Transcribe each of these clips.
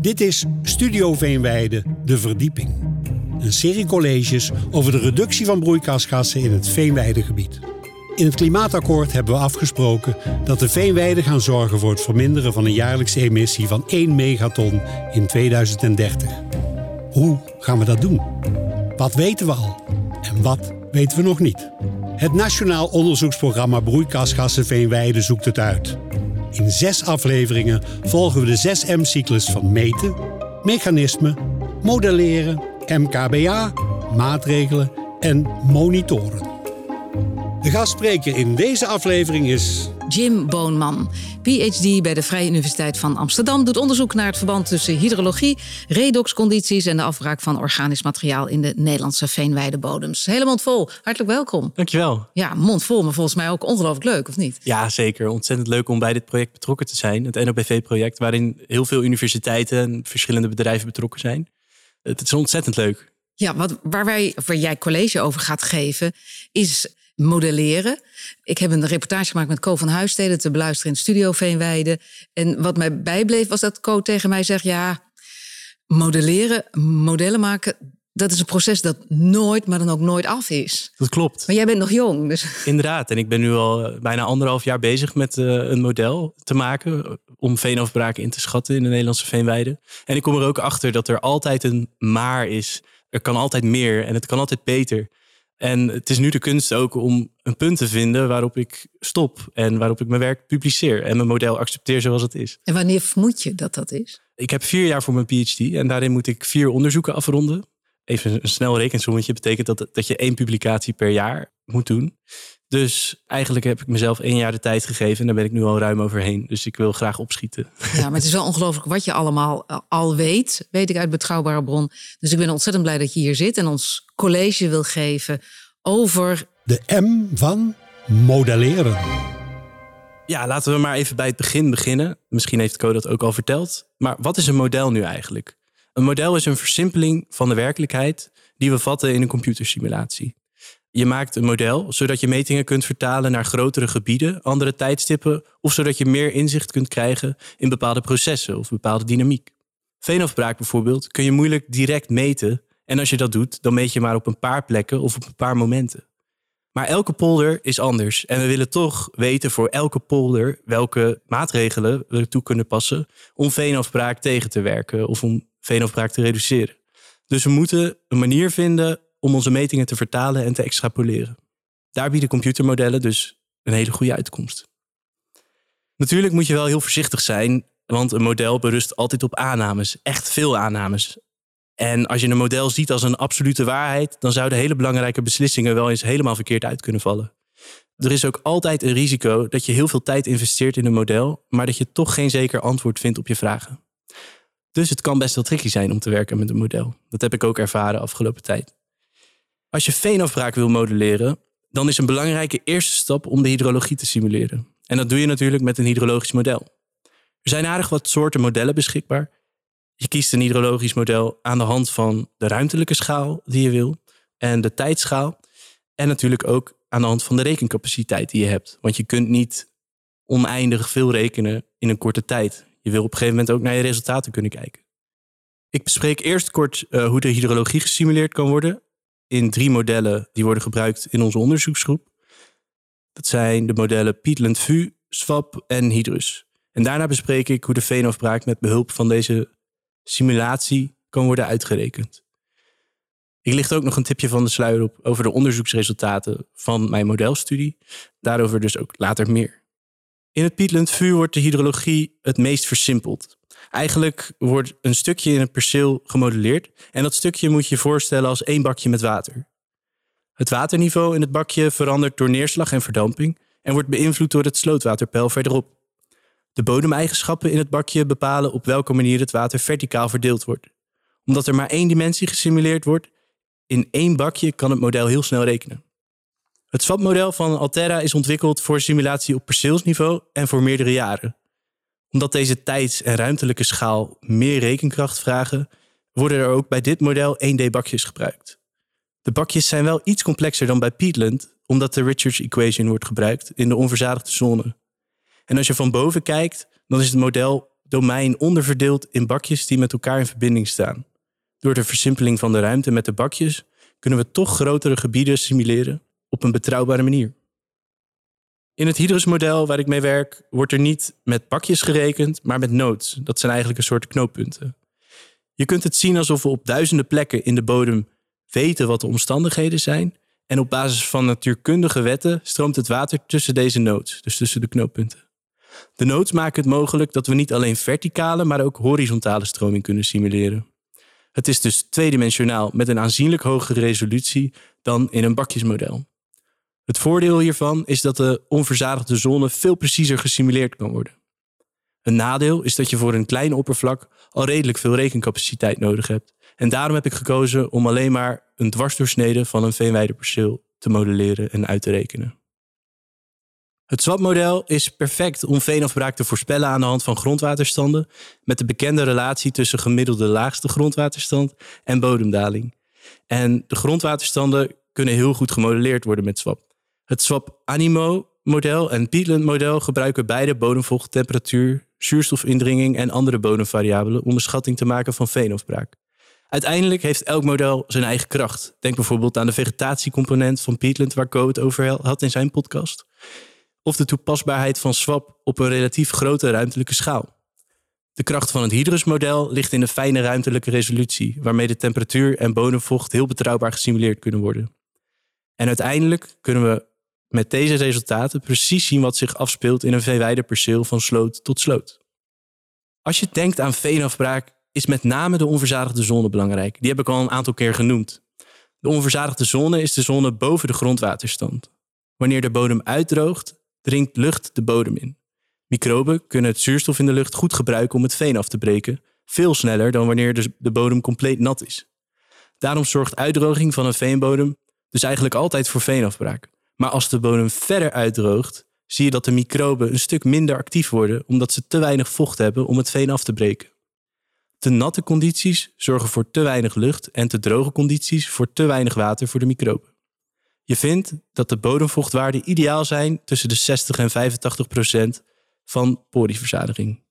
Dit is Studio Veenweide, de verdieping. Een serie colleges over de reductie van broeikasgassen in het Veenweidegebied. In het klimaatakkoord hebben we afgesproken dat de veenweiden gaan zorgen voor het verminderen van een jaarlijkse emissie van 1 megaton in 2030. Hoe gaan we dat doen? Wat weten we al en wat weten we nog niet? Het Nationaal Onderzoeksprogramma Broeikasgassen Veenweide zoekt het uit. In zes afleveringen volgen we de 6M-cyclus van meten, mechanismen, modelleren, MKBA, maatregelen en monitoren. De gastspreker in deze aflevering is Jim Boonman, PhD bij de Vrije Universiteit van Amsterdam, doet onderzoek naar het verband tussen hydrologie, redoxcondities en de afbraak van organisch materiaal in de Nederlandse veenweidebodems. Hele mond vol. Hartelijk welkom. Dankjewel. Ja, mond vol, maar volgens mij ook ongelooflijk leuk, of niet? Ja, zeker. Ontzettend leuk om bij dit project betrokken te zijn. Het NOBV-project, waarin heel veel universiteiten en verschillende bedrijven betrokken zijn. Het is ontzettend leuk. Ja, wat, waar, wij, waar jij college over gaat geven, is modelleren. Ik heb een reportage gemaakt met Co van Huissteden te beluisteren in Studio Veenweide. En wat mij bijbleef was dat Co tegen mij zegt: ja, modelleren, modellen maken, dat is een proces dat nooit, maar dan ook nooit af is. Dat klopt. Maar jij bent nog jong. Dus... Inderdaad. En ik ben nu al eh, bijna anderhalf jaar bezig met uh, een model te maken. Eh, om veenafbraken in te schatten in de Nederlandse veenweide. En ik kom er ook achter dat er altijd een maar is. Er kan altijd meer en het kan altijd beter. En het is nu de kunst ook om een punt te vinden waarop ik stop en waarop ik mijn werk publiceer en mijn model accepteer zoals het is. En wanneer vermoed je dat dat is? Ik heb vier jaar voor mijn PhD en daarin moet ik vier onderzoeken afronden. Even een snel rekensommetje betekent dat, dat je één publicatie per jaar moet doen. Dus eigenlijk heb ik mezelf één jaar de tijd gegeven en daar ben ik nu al ruim overheen. Dus ik wil graag opschieten. Ja, maar het is wel ongelooflijk wat je allemaal eh, al weet, weet ik uit betrouwbare bron. Dus ik ben ontzettend blij dat je hier zit en ons college wil geven over. De M van modelleren. Ja, laten we maar even bij het begin beginnen. Misschien heeft Co dat ook al verteld. Maar wat is een model nu eigenlijk? Een model is een versimpeling van de werkelijkheid die we vatten in een computersimulatie. Je maakt een model zodat je metingen kunt vertalen naar grotere gebieden, andere tijdstippen of zodat je meer inzicht kunt krijgen in bepaalde processen of bepaalde dynamiek. Veenafbraak bijvoorbeeld kun je moeilijk direct meten en als je dat doet, dan meet je maar op een paar plekken of op een paar momenten. Maar elke polder is anders en we willen toch weten voor elke polder welke maatregelen we toe kunnen passen om veenafbraak tegen te werken of om veenafbraak te reduceren. Dus we moeten een manier vinden om onze metingen te vertalen en te extrapoleren. Daar bieden computermodellen dus een hele goede uitkomst. Natuurlijk moet je wel heel voorzichtig zijn, want een model berust altijd op aannames, echt veel aannames. En als je een model ziet als een absolute waarheid, dan zouden hele belangrijke beslissingen wel eens helemaal verkeerd uit kunnen vallen. Er is ook altijd een risico dat je heel veel tijd investeert in een model, maar dat je toch geen zeker antwoord vindt op je vragen. Dus het kan best wel tricky zijn om te werken met een model. Dat heb ik ook ervaren afgelopen tijd. Als je veenafbraak wil modelleren, dan is een belangrijke eerste stap om de hydrologie te simuleren. En dat doe je natuurlijk met een hydrologisch model. Er zijn aardig wat soorten modellen beschikbaar. Je kiest een hydrologisch model aan de hand van de ruimtelijke schaal die je wil en de tijdschaal. En natuurlijk ook aan de hand van de rekencapaciteit die je hebt. Want je kunt niet oneindig veel rekenen in een korte tijd. Je wil op een gegeven moment ook naar je resultaten kunnen kijken. Ik bespreek eerst kort uh, hoe de hydrologie gesimuleerd kan worden in drie modellen die worden gebruikt in onze onderzoeksgroep. Dat zijn de modellen Peatland VU, SWAP en Hydrus. En daarna bespreek ik hoe de veenafbraak met behulp van deze simulatie kan worden uitgerekend. Ik licht ook nog een tipje van de sluier op over de onderzoeksresultaten van mijn modelstudie. Daarover dus ook later meer. In het Peatland VU wordt de hydrologie het meest versimpeld. Eigenlijk wordt een stukje in het perceel gemodelleerd en dat stukje moet je voorstellen als één bakje met water. Het waterniveau in het bakje verandert door neerslag en verdamping en wordt beïnvloed door het slootwaterpeil verderop. De bodemeigenschappen in het bakje bepalen op welke manier het water verticaal verdeeld wordt. Omdat er maar één dimensie gesimuleerd wordt, in één bakje kan het model heel snel rekenen. Het SWAP-model van Altera is ontwikkeld voor simulatie op perceelsniveau en voor meerdere jaren omdat deze tijds- en ruimtelijke schaal meer rekenkracht vragen, worden er ook bij dit model 1D-bakjes gebruikt. De bakjes zijn wel iets complexer dan bij Peatland, omdat de Richards equation wordt gebruikt in de onverzadigde zone. En als je van boven kijkt, dan is het model domein onderverdeeld in bakjes die met elkaar in verbinding staan. Door de versimpeling van de ruimte met de bakjes kunnen we toch grotere gebieden simuleren op een betrouwbare manier. In het Hydrus-model waar ik mee werk, wordt er niet met bakjes gerekend, maar met nodes. Dat zijn eigenlijk een soort knooppunten. Je kunt het zien alsof we op duizenden plekken in de bodem weten wat de omstandigheden zijn. En op basis van natuurkundige wetten stroomt het water tussen deze nodes, dus tussen de knooppunten. De nodes maken het mogelijk dat we niet alleen verticale, maar ook horizontale stroming kunnen simuleren. Het is dus tweedimensionaal met een aanzienlijk hogere resolutie dan in een bakjesmodel. Het voordeel hiervan is dat de onverzadigde zone veel preciezer gesimuleerd kan worden. Een nadeel is dat je voor een klein oppervlak al redelijk veel rekencapaciteit nodig hebt. En daarom heb ik gekozen om alleen maar een dwarsdoorsnede van een veenweideperceel te modelleren en uit te rekenen. Het SWAP-model is perfect om veenafbraak te voorspellen aan de hand van grondwaterstanden met de bekende relatie tussen gemiddelde laagste grondwaterstand en bodemdaling. En de grondwaterstanden kunnen heel goed gemodelleerd worden met SWAP. Het SWAP Animo model en Peatland model gebruiken beide bodemvocht, temperatuur, zuurstofindringing en andere bodemvariabelen om een schatting te maken van veenafbraak. Uiteindelijk heeft elk model zijn eigen kracht. Denk bijvoorbeeld aan de vegetatiecomponent van Peatland, waar Co het over had in zijn podcast. Of de toepasbaarheid van SWAP op een relatief grote ruimtelijke schaal. De kracht van het Hydrus-model ligt in de fijne ruimtelijke resolutie, waarmee de temperatuur en bodemvocht heel betrouwbaar gesimuleerd kunnen worden. En uiteindelijk kunnen we met deze resultaten precies zien wat zich afspeelt in een veewijderperceel van sloot tot sloot. Als je denkt aan veenafbraak, is met name de onverzadigde zone belangrijk. Die heb ik al een aantal keer genoemd. De onverzadigde zone is de zone boven de grondwaterstand. Wanneer de bodem uitdroogt, dringt lucht de bodem in. Microben kunnen het zuurstof in de lucht goed gebruiken om het veen af te breken, veel sneller dan wanneer de bodem compleet nat is. Daarom zorgt uitdroging van een veenbodem dus eigenlijk altijd voor veenafbraak. Maar als de bodem verder uitdroogt, zie je dat de microben een stuk minder actief worden omdat ze te weinig vocht hebben om het veen af te breken. Te natte condities zorgen voor te weinig lucht en te droge condities voor te weinig water voor de microben. Je vindt dat de bodemvochtwaarden ideaal zijn tussen de 60 en 85 procent van porieverzadiging.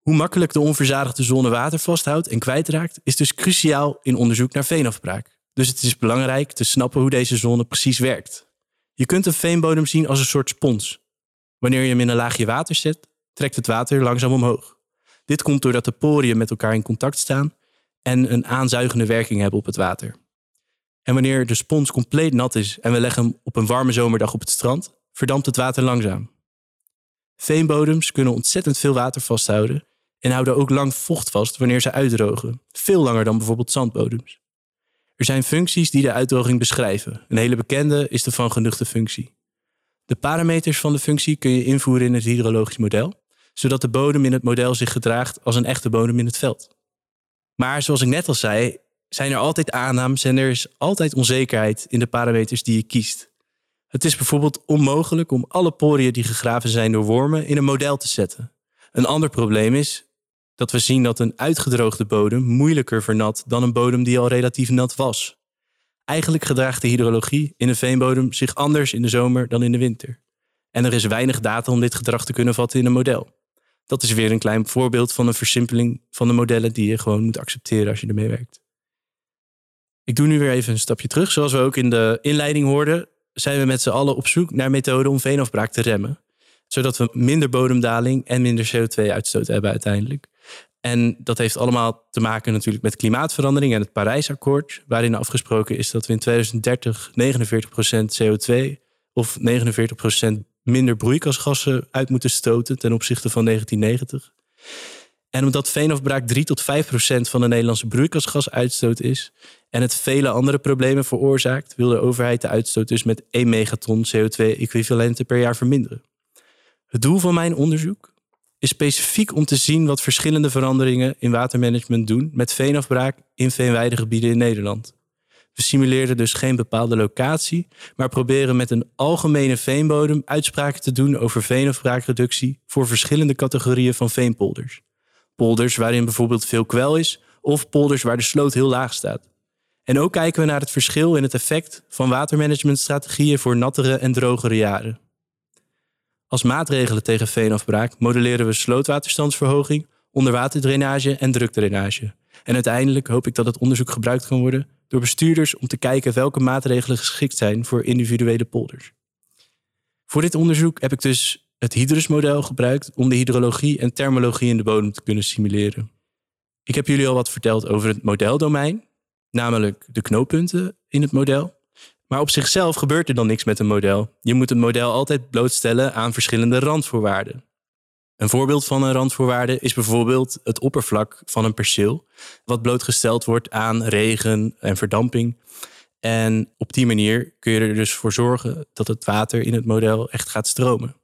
Hoe makkelijk de onverzadigde zone water vasthoudt en kwijtraakt, is dus cruciaal in onderzoek naar veenafbraak. Dus het is belangrijk te snappen hoe deze zone precies werkt. Je kunt een veenbodem zien als een soort spons. Wanneer je hem in een laagje water zet, trekt het water langzaam omhoog. Dit komt doordat de poriën met elkaar in contact staan en een aanzuigende werking hebben op het water. En wanneer de spons compleet nat is en we leggen hem op een warme zomerdag op het strand, verdampt het water langzaam. Veenbodems kunnen ontzettend veel water vasthouden en houden ook lang vocht vast wanneer ze uitdrogen, veel langer dan bijvoorbeeld zandbodems. Er zijn functies die de uitdroging beschrijven. Een hele bekende is de van genuchte functie. De parameters van de functie kun je invoeren in het hydrologisch model, zodat de bodem in het model zich gedraagt als een echte bodem in het veld. Maar zoals ik net al zei, zijn er altijd aannames en er is altijd onzekerheid in de parameters die je kiest. Het is bijvoorbeeld onmogelijk om alle poriën die gegraven zijn door wormen in een model te zetten. Een ander probleem is dat we zien dat een uitgedroogde bodem moeilijker vernat dan een bodem die al relatief nat was. Eigenlijk gedraagt de hydrologie in een veenbodem zich anders in de zomer dan in de winter. En er is weinig data om dit gedrag te kunnen vatten in een model. Dat is weer een klein voorbeeld van een versimpeling van de modellen die je gewoon moet accepteren als je ermee werkt. Ik doe nu weer even een stapje terug. Zoals we ook in de inleiding hoorden, zijn we met z'n allen op zoek naar methoden om veenafbraak te remmen. Zodat we minder bodemdaling en minder CO2-uitstoot hebben uiteindelijk. En dat heeft allemaal te maken natuurlijk met klimaatverandering en het Parijsakkoord, waarin afgesproken is dat we in 2030 49% CO2 of 49% minder broeikasgassen uit moeten stoten ten opzichte van 1990. En omdat veenafbraak 3 tot 5 procent van de Nederlandse broeikasgasuitstoot is en het vele andere problemen veroorzaakt, wil de overheid de uitstoot dus met 1 megaton CO2-equivalenten per jaar verminderen. Het doel van mijn onderzoek is specifiek om te zien wat verschillende veranderingen in watermanagement doen met veenafbraak in veenweidegebieden in Nederland. We simuleren dus geen bepaalde locatie, maar proberen met een algemene veenbodem uitspraken te doen over veenafbraakreductie voor verschillende categorieën van veenpolders. Polders waarin bijvoorbeeld veel kwel is, of polders waar de sloot heel laag staat. En ook kijken we naar het verschil in het effect van watermanagementstrategieën voor nattere en drogere jaren. Als maatregelen tegen veenafbraak modelleren we slootwaterstandsverhoging, onderwaterdrainage en drukdrainage. En uiteindelijk hoop ik dat het onderzoek gebruikt kan worden door bestuurders om te kijken welke maatregelen geschikt zijn voor individuele polders. Voor dit onderzoek heb ik dus het hydrusmodel gebruikt om de hydrologie en thermologie in de bodem te kunnen simuleren. Ik heb jullie al wat verteld over het modeldomein, namelijk de knooppunten in het model. Maar op zichzelf gebeurt er dan niks met een model. Je moet het model altijd blootstellen aan verschillende randvoorwaarden. Een voorbeeld van een randvoorwaarde is bijvoorbeeld het oppervlak van een perceel, wat blootgesteld wordt aan regen en verdamping. En op die manier kun je er dus voor zorgen dat het water in het model echt gaat stromen.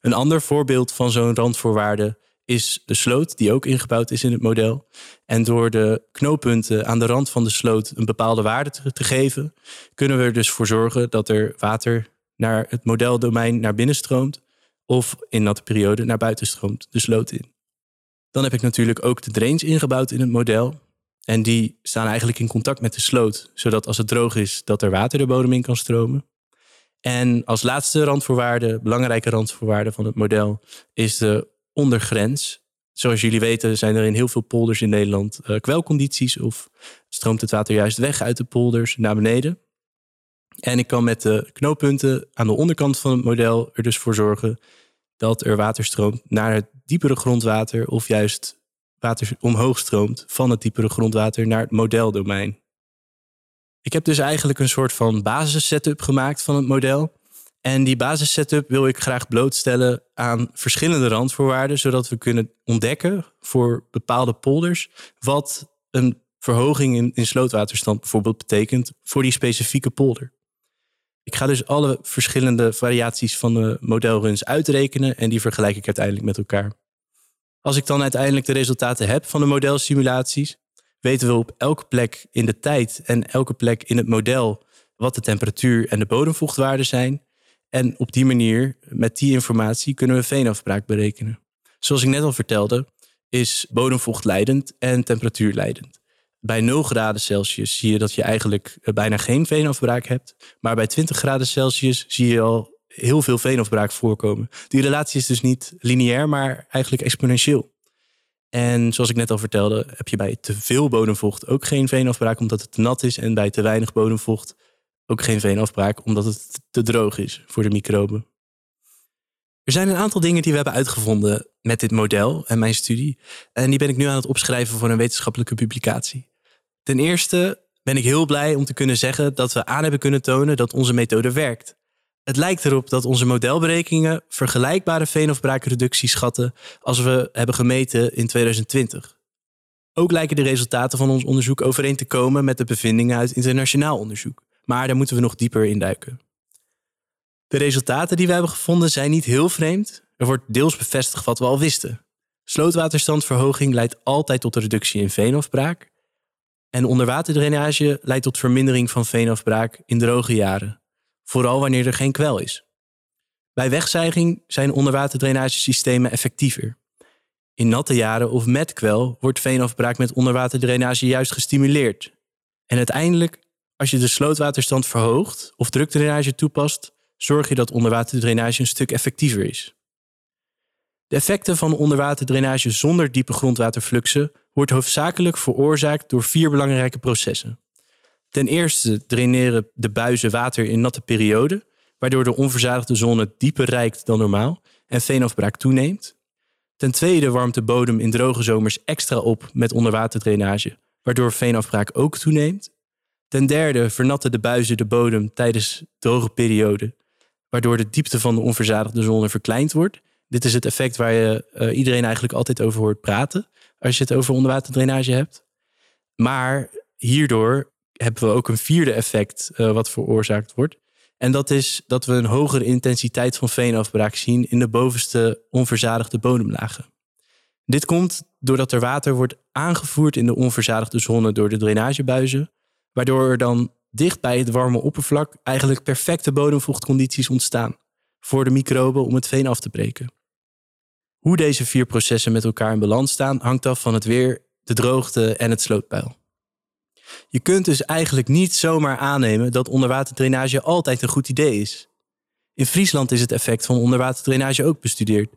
Een ander voorbeeld van zo'n randvoorwaarde is de sloot, die ook ingebouwd is in het model. En door de knooppunten aan de rand van de sloot een bepaalde waarde te, geven, kunnen we er dus voor zorgen dat er water naar het modeldomein naar binnen stroomt, of in natte periode naar buiten stroomt, de sloot in. Dan heb ik natuurlijk ook de drains ingebouwd in het model. En die staan eigenlijk in contact met de sloot, zodat als het droog is, dat er water de bodem in kan stromen. En als laatste randvoorwaarde, belangrijke randvoorwaarde van het model, is de ondergrens. Zoals jullie weten zijn er in heel veel polders in Nederland uh, kwelcondities of stroomt het water juist weg uit de polders naar beneden. En ik kan met de knooppunten aan de onderkant van het model er dus voor zorgen dat er water stroomt naar het diepere grondwater of juist water omhoog stroomt van het diepere grondwater naar het modeldomein. Ik heb dus eigenlijk een soort van basissetup gemaakt van het model. En die basissetup wil ik graag blootstellen aan verschillende randvoorwaarden, zodat we kunnen ontdekken voor bepaalde polders wat een verhoging in, in slootwaterstand bijvoorbeeld betekent voor die specifieke polder. Ik ga dus alle verschillende variaties van de modelruns uitrekenen en die vergelijk ik uiteindelijk met elkaar. Als ik dan uiteindelijk de resultaten heb van de modelsimulaties, weten we op elke plek in de tijd en elke plek in het model wat de temperatuur en de bodemvochtwaarden zijn. En op die manier, met die informatie, kunnen we veenafbraak berekenen. Zoals ik net al vertelde, is bodemvocht leidend en temperatuur leidend. Bij 0 graden Celsius zie je dat je eigenlijk eh, bijna geen veenafbraak hebt. Maar bij 20 graden Celsius zie je al heel veel veenafbraak voorkomen. Die relatie is dus niet lineair, maar eigenlijk exponentieel. En zoals ik net al vertelde, heb je bij te veel bodemvocht ook geen veenafbraak omdat het te nat is. En bij te weinig bodemvocht ook geen veenafbraak omdat het te droog is voor de microben. Er zijn een aantal dingen die we hebben uitgevonden met dit model en mijn studie. En die ben ik nu aan het opschrijven voor een wetenschappelijke publicatie. Ten eerste ben ik heel blij om te kunnen zeggen dat we aan hebben kunnen tonen dat onze methode werkt. Het lijkt erop dat onze modelberekeningen vergelijkbare veenafbraakreductie schatten als we hebben gemeten in 2020. Ook lijken de resultaten van ons onderzoek overeen te komen met de bevindingen uit internationaal onderzoek. Maar daar moeten we nog dieper in duiken. De resultaten die we hebben gevonden zijn niet heel vreemd. Er wordt deels bevestigd wat we al wisten. Slootwaterstandverhoging leidt altijd tot een reductie in veenafbraak. En onderwaterdrainage leidt tot vermindering van veenafbraak in droge jaren vooral wanneer er geen kwel is. Bij wegzijging zijn onderwaterdrainagesystemen effectiever. In natte jaren of met kwel wordt veenafbraak met onderwaterdrainage juist gestimuleerd. En uiteindelijk, als je de slootwaterstand verhoogt of drukdrainage toepast, zorg je dat onderwaterdrainage een stuk effectiever is. De effecten van onderwaterdrainage zonder diepe grondwaterfluxen wordt hoofdzakelijk veroorzaakt door vier belangrijke processen. Ten eerste draineren de buizen water in natte perioden, waardoor de onverzadigde zone dieper reikt dan normaal en veenafbraak toeneemt. Ten tweede warmt de bodem in droge zomers extra op met onderwaterdrainage, waardoor veenafbraak ook toeneemt. Ten derde vernatten de buizen de bodem tijdens droge perioden, waardoor de diepte van de onverzadigde zone verkleind wordt. Dit is het effect waar je uh, iedereen eigenlijk altijd over hoort praten als je het over onderwaterdrainage hebt. Maar hierdoor hebben we ook een vierde effect uh, wat veroorzaakt wordt. En dat is dat we een hogere intensiteit van veenafbraak zien in de bovenste onverzadigde bodemlagen. Dit komt doordat er water wordt aangevoerd in de onverzadigde zone door de drainagebuizen, waardoor er dan dicht bij het warme oppervlak eigenlijk perfecte bodemvochtcondities ontstaan voor de microben om het veen af te breken. Hoe deze vier processen met elkaar in balans staan hangt af van het weer, de droogte en het slootpeil. Je kunt dus eigenlijk niet zomaar aannemen dat onderwaterdrainage altijd een goed idee is. In Friesland is het effect van onderwaterdrainage ook bestudeerd.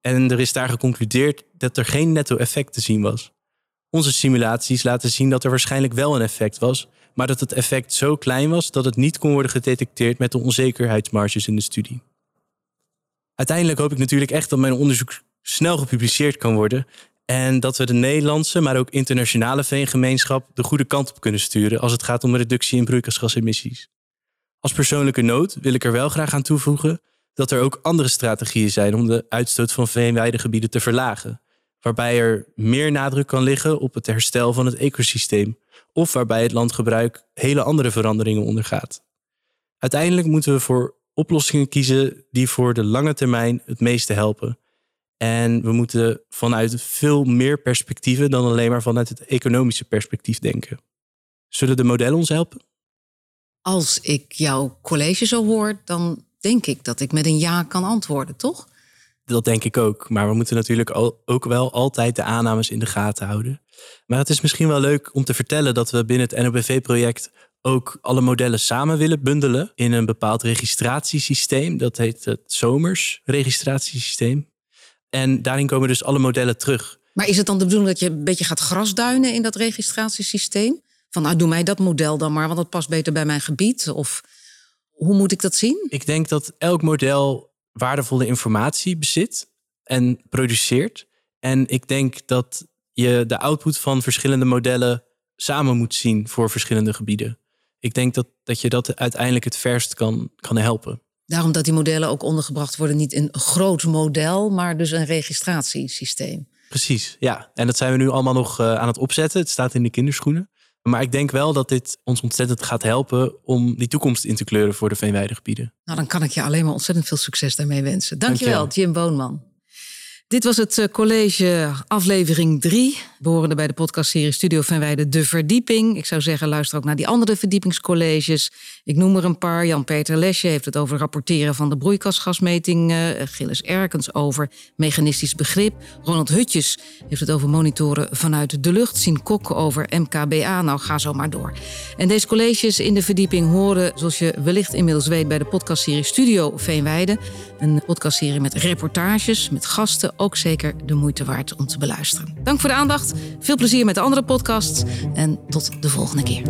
En er is daar geconcludeerd dat er geen netto-effect te zien was. Onze simulaties laten zien dat er waarschijnlijk wel een effect was, maar dat het effect zo klein was dat het niet kon worden gedetecteerd met de onzekerheidsmarges in de studie. Uiteindelijk hoop ik natuurlijk echt dat mijn onderzoek snel gepubliceerd kan worden en dat we de Nederlandse, maar ook internationale veengemeenschap de goede kant op kunnen sturen als het gaat om reductie in broeikasgasemissies. Als persoonlijke noot wil ik er wel graag aan toevoegen dat er ook andere strategieën zijn om de uitstoot van veenweidegebieden te verlagen, waarbij er meer nadruk kan liggen op het herstel van het ecosysteem of waarbij het landgebruik hele andere veranderingen ondergaat. Uiteindelijk moeten we voor oplossingen kiezen die voor de lange termijn het meeste helpen. En we moeten vanuit veel meer perspectieven dan alleen maar vanuit het economische perspectief denken. Zullen de modellen ons helpen? Als ik jouw college zo hoor, dan denk ik dat ik met een ja kan antwoorden, toch? Dat denk ik ook. Maar we moeten natuurlijk ook wel altijd de aannames in de gaten houden. Maar het is misschien wel leuk om te vertellen dat we binnen het NOBV-project ook alle modellen samen willen bundelen in een bepaald registratiesysteem. Dat heet het Zomers registratiesysteem. En daarin komen dus alle modellen terug. Maar is het dan de bedoeling dat je een beetje gaat grasduinen in dat registratiesysteem? Van nou, doe mij dat model dan maar, want dat past beter bij mijn gebied. Of hoe moet ik dat zien? Ik denk dat elk model waardevolle informatie bezit en produceert. En ik denk dat je de output van verschillende modellen samen moet zien voor verschillende gebieden. Ik denk dat, dat je dat uiteindelijk het verst kan, kan helpen. Daarom dat die modellen ook ondergebracht worden, niet in een groot model, maar dus een registratiesysteem. Precies, ja. En dat zijn we nu allemaal nog uh, aan het opzetten. Het staat in de kinderschoenen. Maar ik denk wel dat dit ons ontzettend gaat helpen om die toekomst in te kleuren voor de veenweidegebieden. Nou, dan kan ik je alleen maar ontzettend veel succes daarmee wensen. Dankjewel, Dankjewel. Jim Boonman. Dit was het eh, college aflevering 3, behorende bij de podcastserie Studio Venwijde De Verdieping. Ik zou zeggen, luister ook naar die andere verdiepingscolleges. Ik noem er een paar. Jan-Peter Lesje heeft het over rapporteren van de broeikasgasmeting. Uh, Gilles Erkens over mechanistisch begrip. Ronald Hutjes heeft het over monitoren vanuit de lucht. Sien Kok over MKBA. Nou, ga zo maar door. En deze colleges in de verdieping horen, zoals je wellicht inmiddels weet, bij de podcastserie Studio Veenweide. Een podcastserie met reportages, met gasten ook zeker de moeite waard om te beluisteren. Dank voor de aandacht. Veel plezier met de andere podcasts en tot de volgende keer.